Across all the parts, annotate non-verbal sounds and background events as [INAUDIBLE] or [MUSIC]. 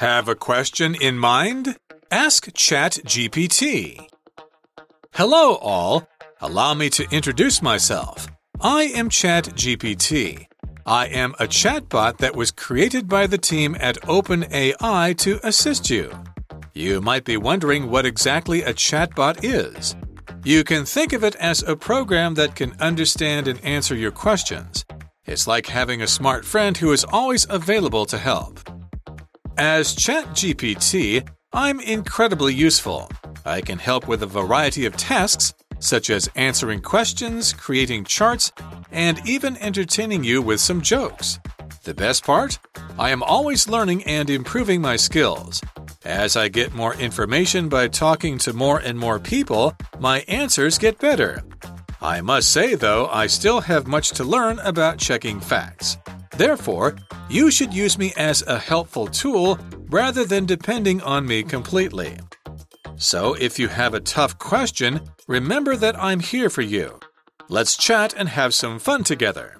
Have a question in mind? Ask ChatGPT. Hello, all. Allow me to introduce myself. I am ChatGPT. I am a chatbot that was created by the team at OpenAI to assist you. You might be wondering what exactly a chatbot is. You can think of it as a program that can understand and answer your questions. It's like having a smart friend who is always available to help. As ChatGPT, I'm incredibly useful. I can help with a variety of tasks, such as answering questions, creating charts, and even entertaining you with some jokes. The best part? I am always learning and improving my skills. As I get more information by talking to more and more people, my answers get better. I must say, though, I still have much to learn about checking facts. Therefore, you should use me as a helpful tool rather than depending on me completely. So, if you have a tough question, remember that I'm here for you. Let's chat and have some fun together.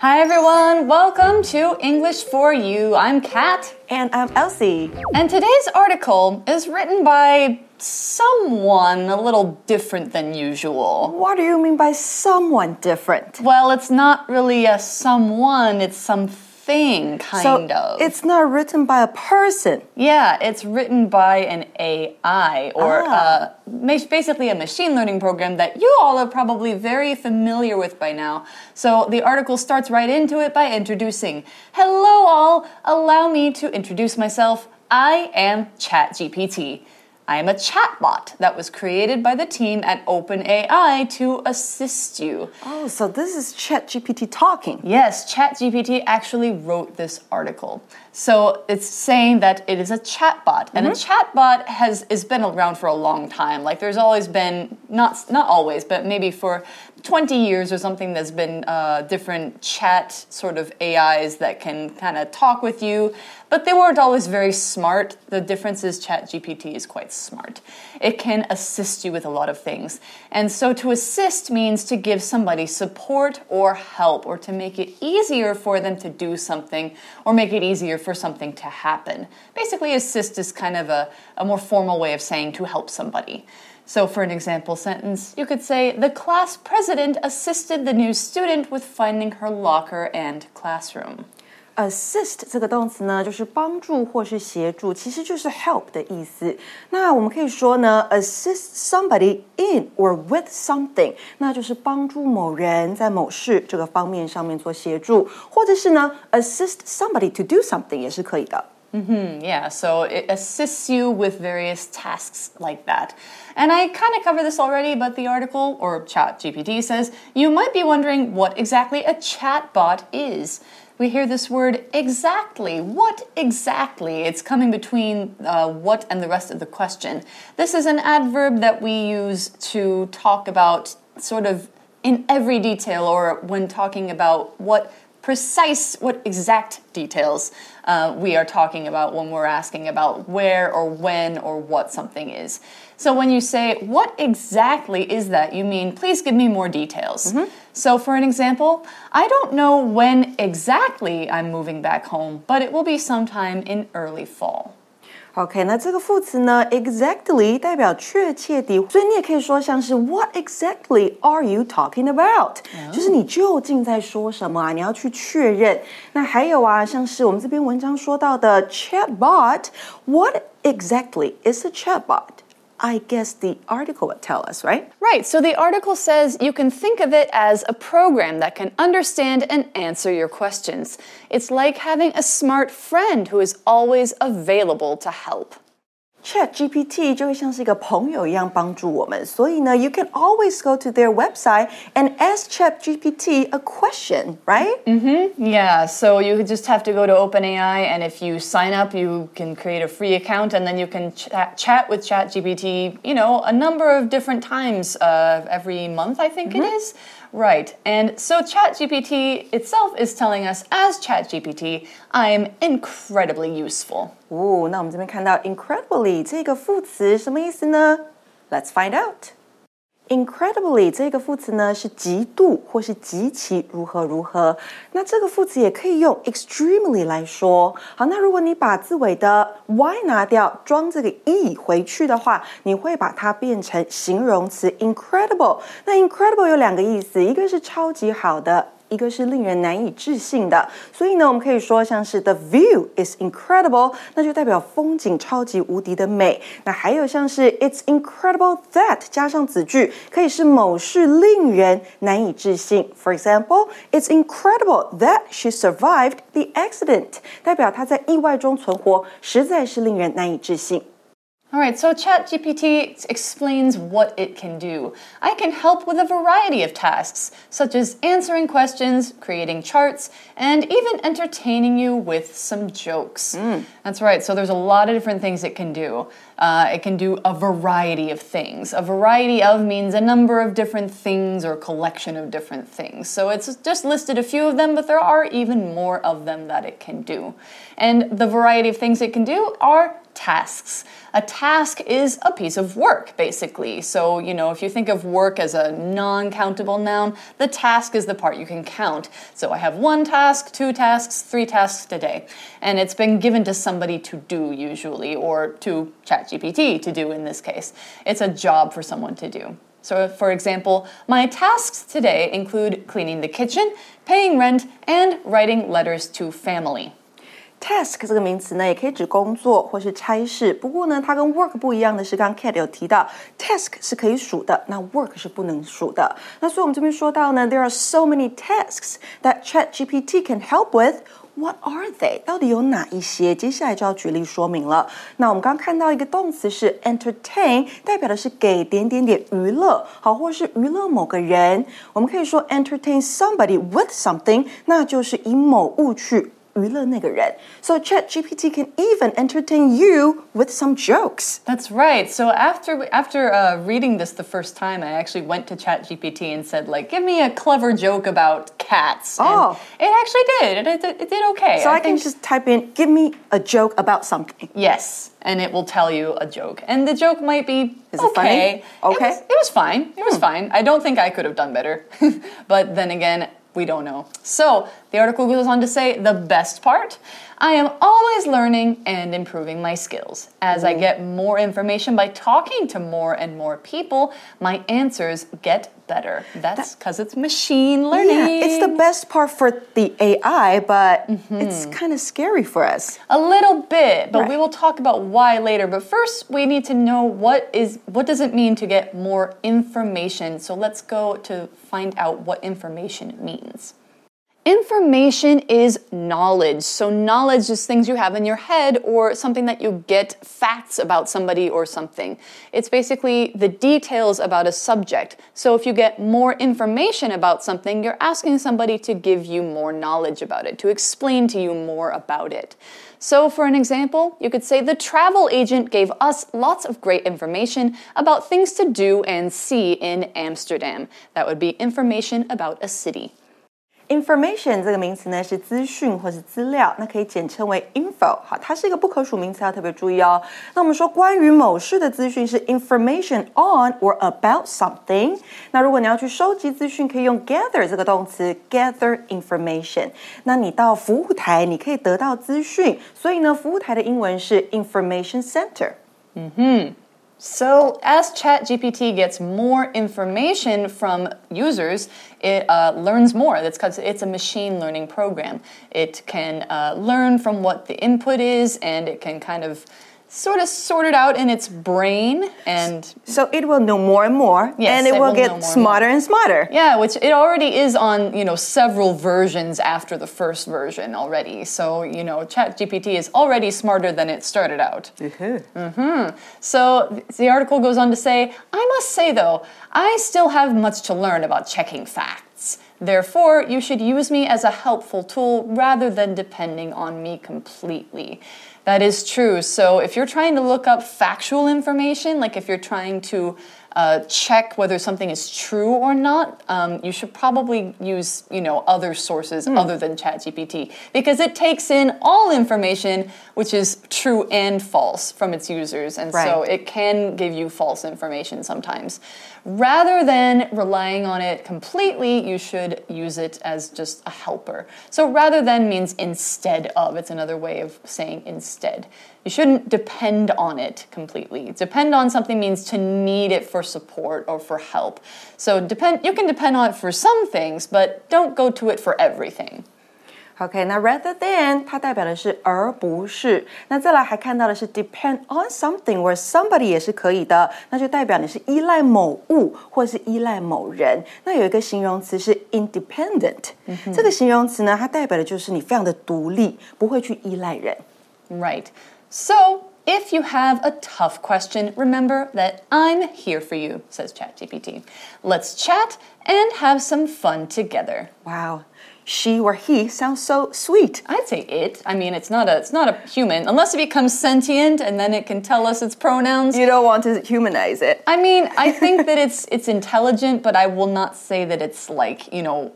Hi everyone, welcome to English for You. I'm Kat. And I'm Elsie. And today's article is written by someone a little different than usual. What do you mean by someone different? Well, it's not really a someone, it's something kind so of. It's not written by a person. Yeah, it's written by an AI or ah. uh, basically a machine learning program that you all are probably very familiar with by now. So the article starts right into it by introducing Hello, all. Allow me to introduce myself. I am ChatGPT. I am a chatbot that was created by the team at OpenAI to assist you. Oh, so this is ChatGPT talking. Yes, ChatGPT actually wrote this article. So it's saying that it is a chatbot, and mm -hmm. a mm-hmm. chatbot has is been around for a long time. Like there's always been not not always, but maybe for 20 years or something, there's been uh, different chat sort of AIs that can kind of talk with you, but they weren't always very smart. The difference is ChatGPT is quite smart. It can assist you with a lot of things. And so to assist means to give somebody support or help or to make it easier for them to do something or make it easier for something to happen. Basically, assist is kind of a, a more formal way of saying to help somebody. So, for an example sentence, you could say, The class president assisted the new student with finding her locker and classroom Assist 这个动词呢，就是帮助或是协助，其实就是 help 的意思。那我们可以说呢，assist somebody in or with something，那就是帮助某人在某事这个方面上面做协助，或者是呢，assist somebody to do something 也是可以的。Mm -hmm, yeah, so it assists you with various tasks like that. And I kind of covered this already, but the article, or ChatGPT, says you might be wondering what exactly a chatbot is. We hear this word exactly. What exactly? It's coming between uh, what and the rest of the question. This is an adverb that we use to talk about sort of in every detail or when talking about what precise, what exact details uh, we are talking about when we're asking about where or when or what something is. So when you say, What exactly is that? you mean, Please give me more details. Mm -hmm. So, for an example, I don't know when exactly I'm moving back home, but it will be sometime in early fall. OK，那这个副词呢，exactly 代表确切的，所以你也可以说像是 What exactly are you talking about？、Oh. 就是你究竟在说什么啊？你要去确认。那还有啊，像是我们这篇文章说到的 chatbot，What exactly is a chatbot？I guess the article would tell us, right? Right. So the article says you can think of it as a program that can understand and answer your questions. It's like having a smart friend who is always available to help. Chat GPT 就会像是一个朋友一样帮助我们，所以呢，you can always go to their website and ask Chat GPT a question, right? Mm-hmm. Yeah. So you just have to go to OpenAI, and if you sign up, you can create a free account, and then you can ch chat with Chat GPT. You know, a number of different times uh, every month, I think mm -hmm. it is. Right. And so ChatGPT itself is telling us as ChatGPT, I am incredibly useful. 哦，那我们这边看到 incredibly 这个副词什么意思呢？Let's find out. Incredibly 这个副词呢是极度或是极其如何如何，那这个副词也可以用 extremely 来说。好，那如果你把字尾的 y 拿掉，装这个 e 回去的话，你会把它变成形容词 incredible。那 incredible 有两个意思，一个是超级好的。一个是令人难以置信的，所以呢，我们可以说像是 the view is incredible，那就代表风景超级无敌的美。那还有像是 it's incredible that 加上子句，可以是某事令人难以置信。For example, it's incredible that she survived the accident，代表她在意外中存活，实在是令人难以置信。All right, so ChatGPT explains what it can do. I can help with a variety of tasks, such as answering questions, creating charts, and even entertaining you with some jokes. Mm. That's right, so there's a lot of different things it can do. Uh, it can do a variety of things. A variety of means a number of different things or collection of different things. So it's just listed a few of them, but there are even more of them that it can do. And the variety of things it can do are tasks. A task is a piece of work, basically. So, you know, if you think of work as a non countable noun, the task is the part you can count. So I have one task, two tasks, three tasks today. And it's been given to somebody to do, usually, or to ChatGPT to do in this case. It's a job for someone to do. So, for example, my tasks today include cleaning the kitchen, paying rent, and writing letters to family. Task 这个名词呢，也可以指工作或是差事。不过呢，它跟 work 不一样的是，刚刚 Cat 有提到，task 是可以数的，那 work 是不能数的。那所以我们这边说到呢，there are so many tasks that Chat GPT can help with。What are they？到底有哪一些？接下来就要举例说明了。那我们刚看到一个动词是 entertain，代表的是给点点点娱乐，好，或是娱乐某个人。我们可以说 entertain somebody with something，那就是以某物去娱乐那个人。So ChatGPT can even entertain you with some jokes. That's right. So after after uh, reading this the first time, I actually went to ChatGPT and said, like, give me a clever joke about cats. Oh, and it actually did. It, it, it did okay. So I, I can just type in, give me a joke about something. Yes and it will tell you a joke. And the joke might be Is okay. it funny? Okay. It was, it was fine. It was hmm. fine. I don't think I could have done better. [LAUGHS] but then again, we don't know. So the article goes on to say the best part I am always learning and improving my skills. As I get more information by talking to more and more people, my answers get better. That's because it's machine learning. Yeah, it's the best part for the AI, but mm -hmm. it's kind of scary for us. A little bit, but right. we will talk about why later. But first, we need to know what is what does it mean to get more information. So let's go to find out what information means. Information is knowledge. So, knowledge is things you have in your head or something that you get facts about somebody or something. It's basically the details about a subject. So, if you get more information about something, you're asking somebody to give you more knowledge about it, to explain to you more about it. So, for an example, you could say the travel agent gave us lots of great information about things to do and see in Amsterdam. That would be information about a city. Information 这个名词呢是资讯或是资料，那可以简称为 info。好，它是一个不可数名词，要特别注意哦。那我们说关于某事的资讯是 information on or about something。那如果你要去收集资讯，可以用 gather 这个动词 gather information。那你到服务台，你可以得到资讯，所以呢，服务台的英文是 information center。嗯哼。So, as ChatGPT gets more information from users, it uh, learns more. That's because it's a machine learning program. It can uh, learn from what the input is and it can kind of sort of sorted out in its brain and so it will know more and more yes, and it, it will, will, get smarter and, and, smarter yeah which it already is on you know several versions after the first version already so you know chat gpt is already smarter than it started out mm-hmm. Mm-hmm. so the article goes on to say i must say though i still have much to learn about checking facts Therefore, you should use me as a helpful tool rather than depending on me completely. That is true. So, if you're trying to look up factual information, like if you're trying to uh, check whether something is true or not, um, you should probably use you know other sources other than ChatGPT because it takes in all information which is true and false from its users, and so it can give you false information sometimes. Rather than relying on it completely, you should use it as just a helper. So rather than means instead of. It's another way of saying instead You shouldn't depend on it completely. Depend on something means to need it for support or for help. So depend you can depend on it for some things, but don't go to it for everything. OK，那 rather than 它代表的是而不是。那再来还看到的是 depend on something where somebody 也是可以的，那就代表你是依赖某物或是依赖某人。那有一个形容词是 independent，、这个形容词呢，它代表的就是你非常的独立，不会去依赖人。 Right. So, if you have a tough question, remember that I'm here for you, says ChatGPT. Let's chat and have some fun together. Wow, she or he sounds so sweet. I'd say it. I mean, it's not a it's not a human unless it becomes sentient and then it can tell us its pronouns. You don't want to humanize it. I mean, I think [LAUGHS] that it's it's intelligent, but I will not say that it's like, you know,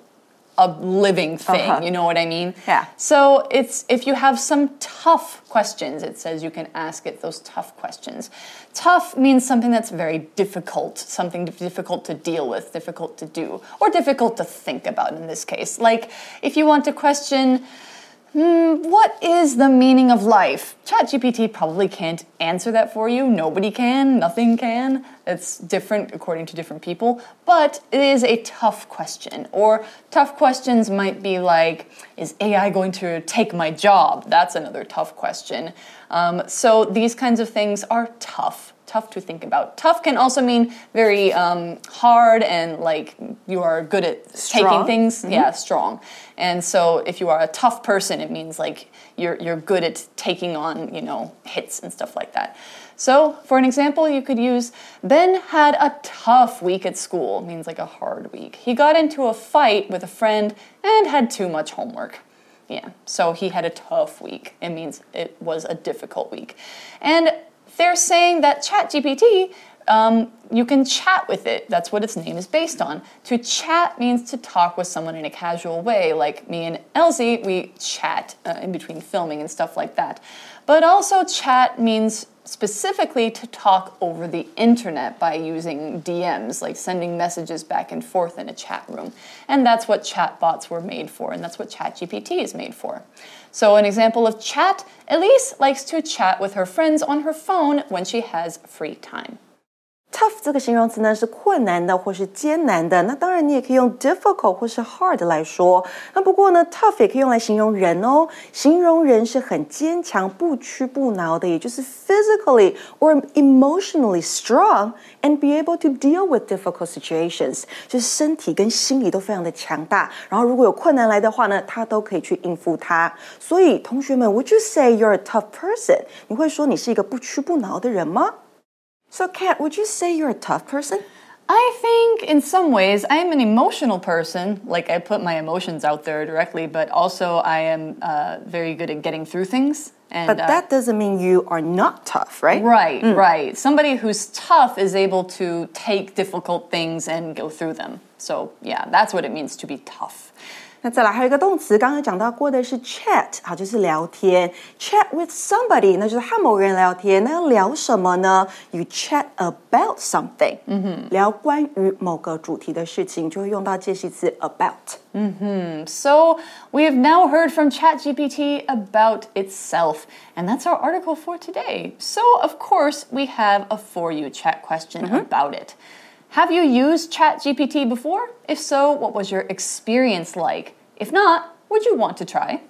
a living thing, Uh-huh. you know what I mean? Yeah. So it's if you have some tough questions, it says you can ask it those tough questions. Tough means something that's very difficult, something difficult to deal with, difficult to do, or difficult to think about in this case. Like if you want to question Hmm, what is the meaning of life? ChatGPT probably can't answer that for you. Nobody can, nothing can. It's different according to different people, but it is a tough question. Or tough questions might be like, is AI going to take my job? That's another tough question. Um, so these kinds of things are tough tough to think about. Tough can also mean very um, hard and like you are good at taking Strong. things. Yeah, strong. And so if you are a tough person, it means like you're you're good at taking on you know hits and stuff like that. So for an example, you could use Ben had a tough week at school. Means like a hard week. He got into a fight with a friend and had too much homework. Yeah, so he had a tough week. It means it was a difficult week. And they're saying that ChatGPT, um, you can chat with it. That's what its name is based on. To chat means to talk with someone in a casual way, like me and Elsie, we chat uh, in between filming and stuff like that. But also, chat means specifically to talk over the internet by using DMs, like sending messages back and forth in a chat room. And that's what chatbots were made for, and that's what ChatGPT is made for. So, an example of chat Elise likes to chat with her friends on her phone when she has free time. Tough 这个形容词呢是困难的或是艰难的，那当然你也可以用 difficult 或是 hard 来说。那不过呢，tough 也可以用来形容人哦，形容人是很坚强、不屈不挠的，也就是 physically or emotionally strong and be able to deal with difficult situations，就是身体跟心理都非常的强大。然后如果有困难来的话呢，他都可以去应付它。所以同学们，Would you say you're a tough person？你会说你是一个不屈不挠的人吗？So, Kat, would you say you're a tough person? I think in some ways I am an emotional person. Like I put my emotions out there directly, but also I am uh, very good at getting through things. And, But uh, that doesn't mean you are not tough, right? Right, right. Somebody who's tough is able to take difficult things and go through them. So, yeah, that's what it means to be tough. 那再来还有一个动词，刚刚讲到过的是 chat，好，就是聊天。Chat with somebody，那就是和某人聊天。那要聊什么呢？You chat about something，嗯哼，聊关于某个主题的事情，就会用到介系词 about。 So, we have now heard from ChatGPT about itself, and that's our article for today. So, of course, we have a for you chat question about it. Have you used ChatGPT before? If so, what was your experience like? If not, would you want to try?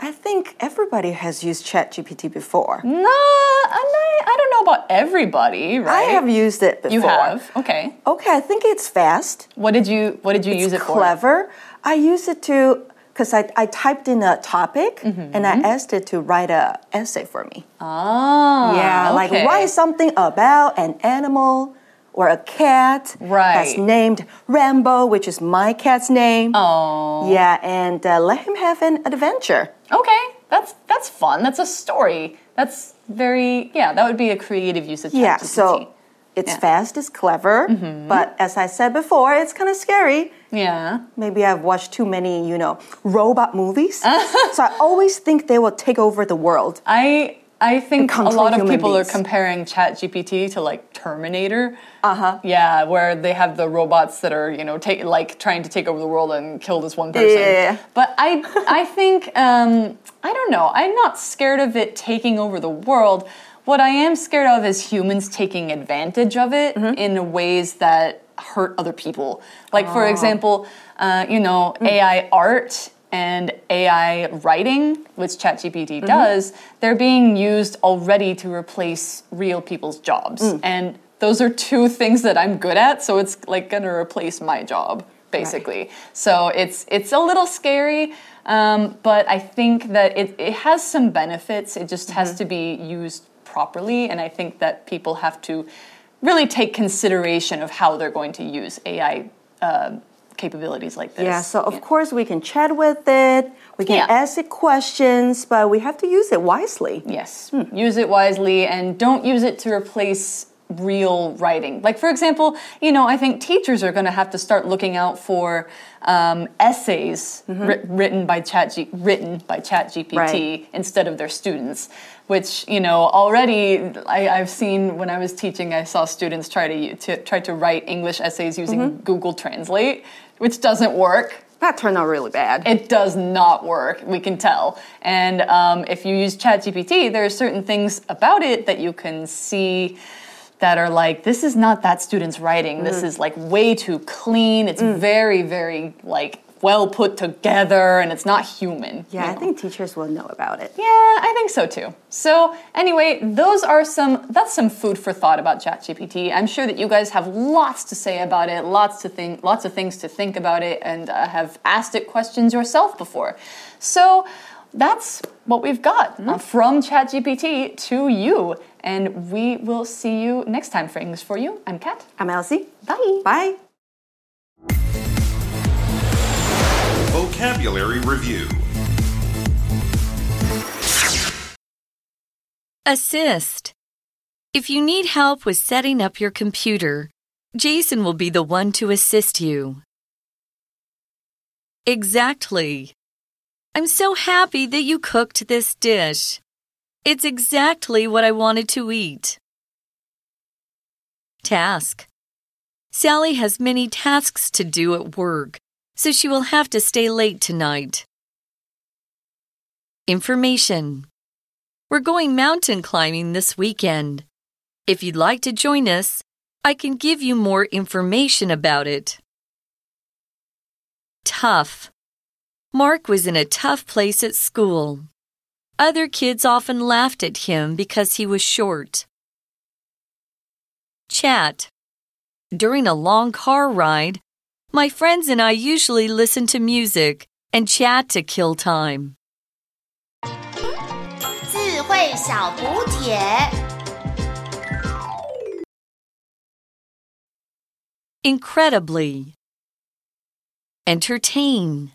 I think everybody has used ChatGPT before. No, I, I don't know about everybody, right? I have used it before. You have. Okay. Okay, I think it's fast. What did you What did you use it for? clever. I use it to because I, I typed in a topic Mm-hmm, and I asked it to write a essay for me. Ah. yeah, like write something about an animal or a cat Right. that's named Rambo, which is my cat's name. Oh. Yeah, and uh, let him have an adventure. Okay, that's that's fun. That's a story. That's very yeah. That would be a creative use of ChatGPT. Yeah, so it's Yeah. Fast, it's clever, but as I said before, it's kind of scary. yeah. Maybe I've watched too many, you know, robot movies. [LAUGHS] so I always think they will take over the world. I I think a lot of people beings. are comparing ChatGPT to like Terminator. Uh huh. Yeah, where they have the robots that are you know take like trying to take over the world and kill this one person. Yeah. But I I think um, I don't know. I'm not scared of it taking over the world. What I am scared of is humans taking advantage of it Mm-hmm. in ways that hurt other people. Like Oh. for example, uh, you know Mm. AI art and AI writing, which ChatGPT Mm-hmm. does, they're being used already to replace real people's jobs. Mm. And those are two things that I'm good at, so it's like gonna replace my job, basically. So it's it's a little scary, um, but I think that it, it has some benefits. It just Mm-hmm. has to be used properly, and I think that people have to really take consideration of how they're going to use AI uh, capabilities like this. Yeah, so of course we can chat with it, we can Yeah. ask it questions, but we have to use it wisely. Yes. Hmm. Use it wisely and don't use it to replace real writing. Like, for example, you know, I think teachers are going to have to start looking out for um, essays writ- written by Chat written by ChatGPT Right. instead of their students. Which you know already I, I've seen when I was teaching, I saw students try to, to try to write English essays using Google Translate, which doesn't work. That turned out really bad. It does not work, we can tell. And um, if you use ChatGPT, there are certain things about it that you can see that are like, this is not that student's writing. Mm. This is like way too clean. It's very, very like well put together and it's not human. yeah, I know? think teachers will know about it. Yeah, I think so too. So anyway, those are some that's some food for thought about ChatGPT. I'm sure that you guys have lots to say about it, lots to think, lots of things to think about it, and uh, have asked it questions yourself before. So that's what we've got uh, from ChatGPT to you, and we will see you next time for English for You. I'm Kat. I'm Elsie. Bye. Bye. Vocabulary Review Assist. If you need help with setting up your computer, Jason will be the one to assist you. Exactly. I'm so happy that you cooked this dish. It's exactly what I wanted to eat. Task. Sally has many tasks to do at work, so she will have to stay late tonight. Information. We're going mountain climbing this weekend. If you'd like to join us, I can give you more information about it. Tough. Mark was in a tough place at school. Other kids often laughed at him because he was short. Chat. During a long car ride, my friends and I usually listen to music and chat to kill time. 智慧小补帖。 Incredibly. Entertain.